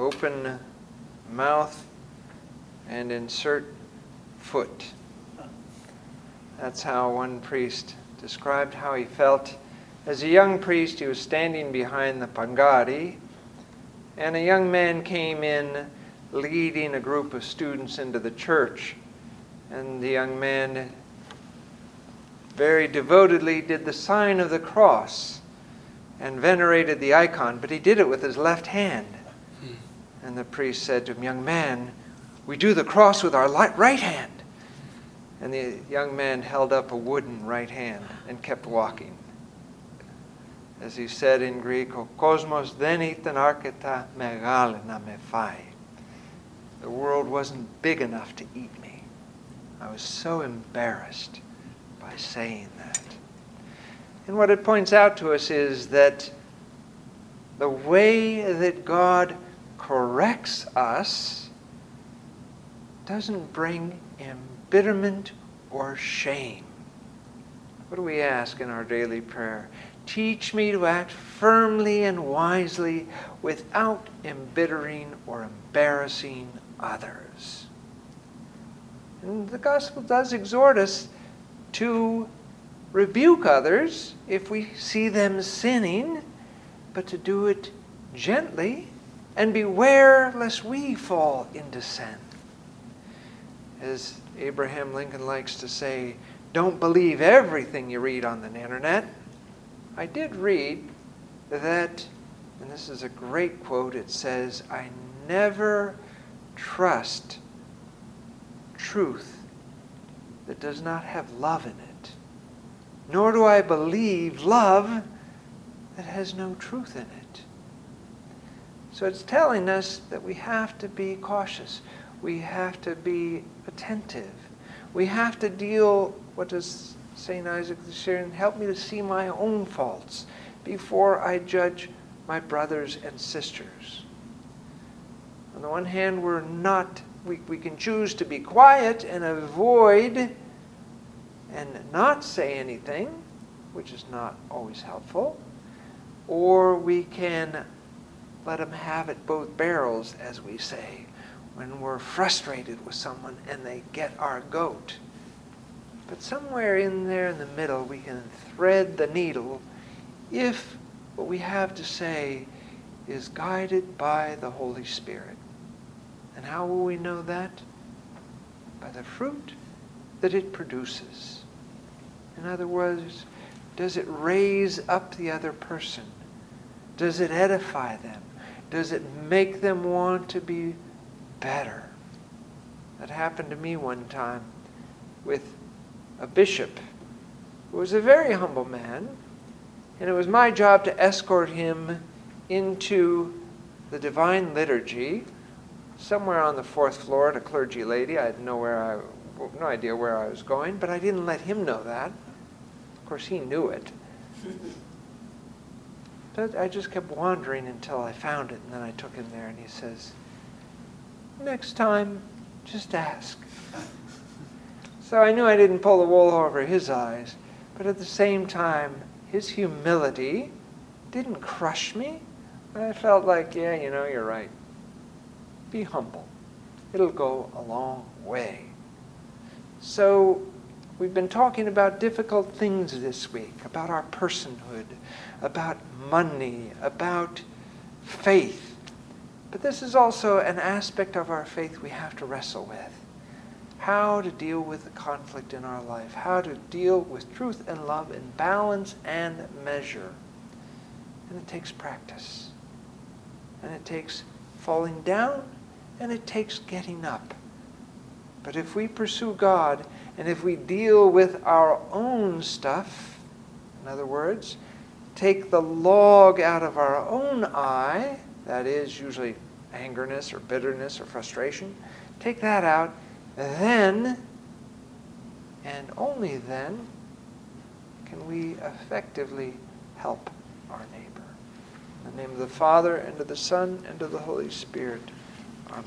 open mouth and insert foot. That's how one priest described how he felt. As a young priest, he was standing behind the Pangari, and a young man came in leading a group of students into the church. And the young man very devotedly did the sign of the cross and venerated the icon, but he did it with his left hand. And the priest said to him, Young man, we do the cross with our right hand. And the young man held up a wooden right hand and kept walking. As he said in Greek, O cosmos δεν ήταν archeta μεγάλη να The world wasn't big enough to eat me. I was so embarrassed by saying that. And what it points out to us is that the way that God corrects us doesn't bring embitterment or shame. What do we ask in our daily prayer? Teach me to act firmly and wisely without embittering or embarrassing others. And the gospel does exhort us to rebuke others if we see them sinning, but to do it gently and beware lest we fall into sin. As Abraham Lincoln likes to say, don't believe everything you read on the internet. I did read that, and this is a great quote, it says, I never trust truth that does not have love in it, nor do I believe love that has no truth in it. So it's telling us that we have to be cautious. We have to be attentive. We have to deal, what does St. Isaac the Syrian, help me to see my own faults before I judge my brothers and sisters. On the one hand, we're not, we, we can choose to be quiet and avoid and not say anything, which is not always helpful, or we can let them have it both barrels, as we say, when we're frustrated with someone and they get our goat. But somewhere in there in the middle, we can thread the needle if what we have to say is guided by the Holy Spirit. And how will we know that? By the fruit that it produces. In other words, does it raise up the other person? Does it edify them? Does it make them want to be better? That happened to me one time with a bishop who was a very humble man, and it was my job to escort him into the divine liturgy somewhere on the fourth floor at a clergy laity. I had no, where I, no idea where I was going, but I didn't let him know that. Of course, he knew it. I just kept wandering until I found it, and then I took him there, and he says, Next time, just ask. So I knew I didn't pull the wool over his eyes, but at the same time, his humility didn't crush me. I felt like, yeah, you know, you're right. Be humble. It'll go a long way. So we've been talking about difficult things this week, about our personhood, about money, about faith. But this is also an aspect of our faith we have to wrestle with how to deal with the conflict in our life, how to deal with truth and love in balance and measure. And it takes practice. And it takes falling down, and it takes getting up. But if we pursue God, and if we deal with our own stuff, in other words, take the log out of our own eye, that is usually angerness or bitterness or frustration, take that out then, and only then, can we effectively help our neighbor. In the name of the Father, and of the Son, and of the Holy Spirit. Amen.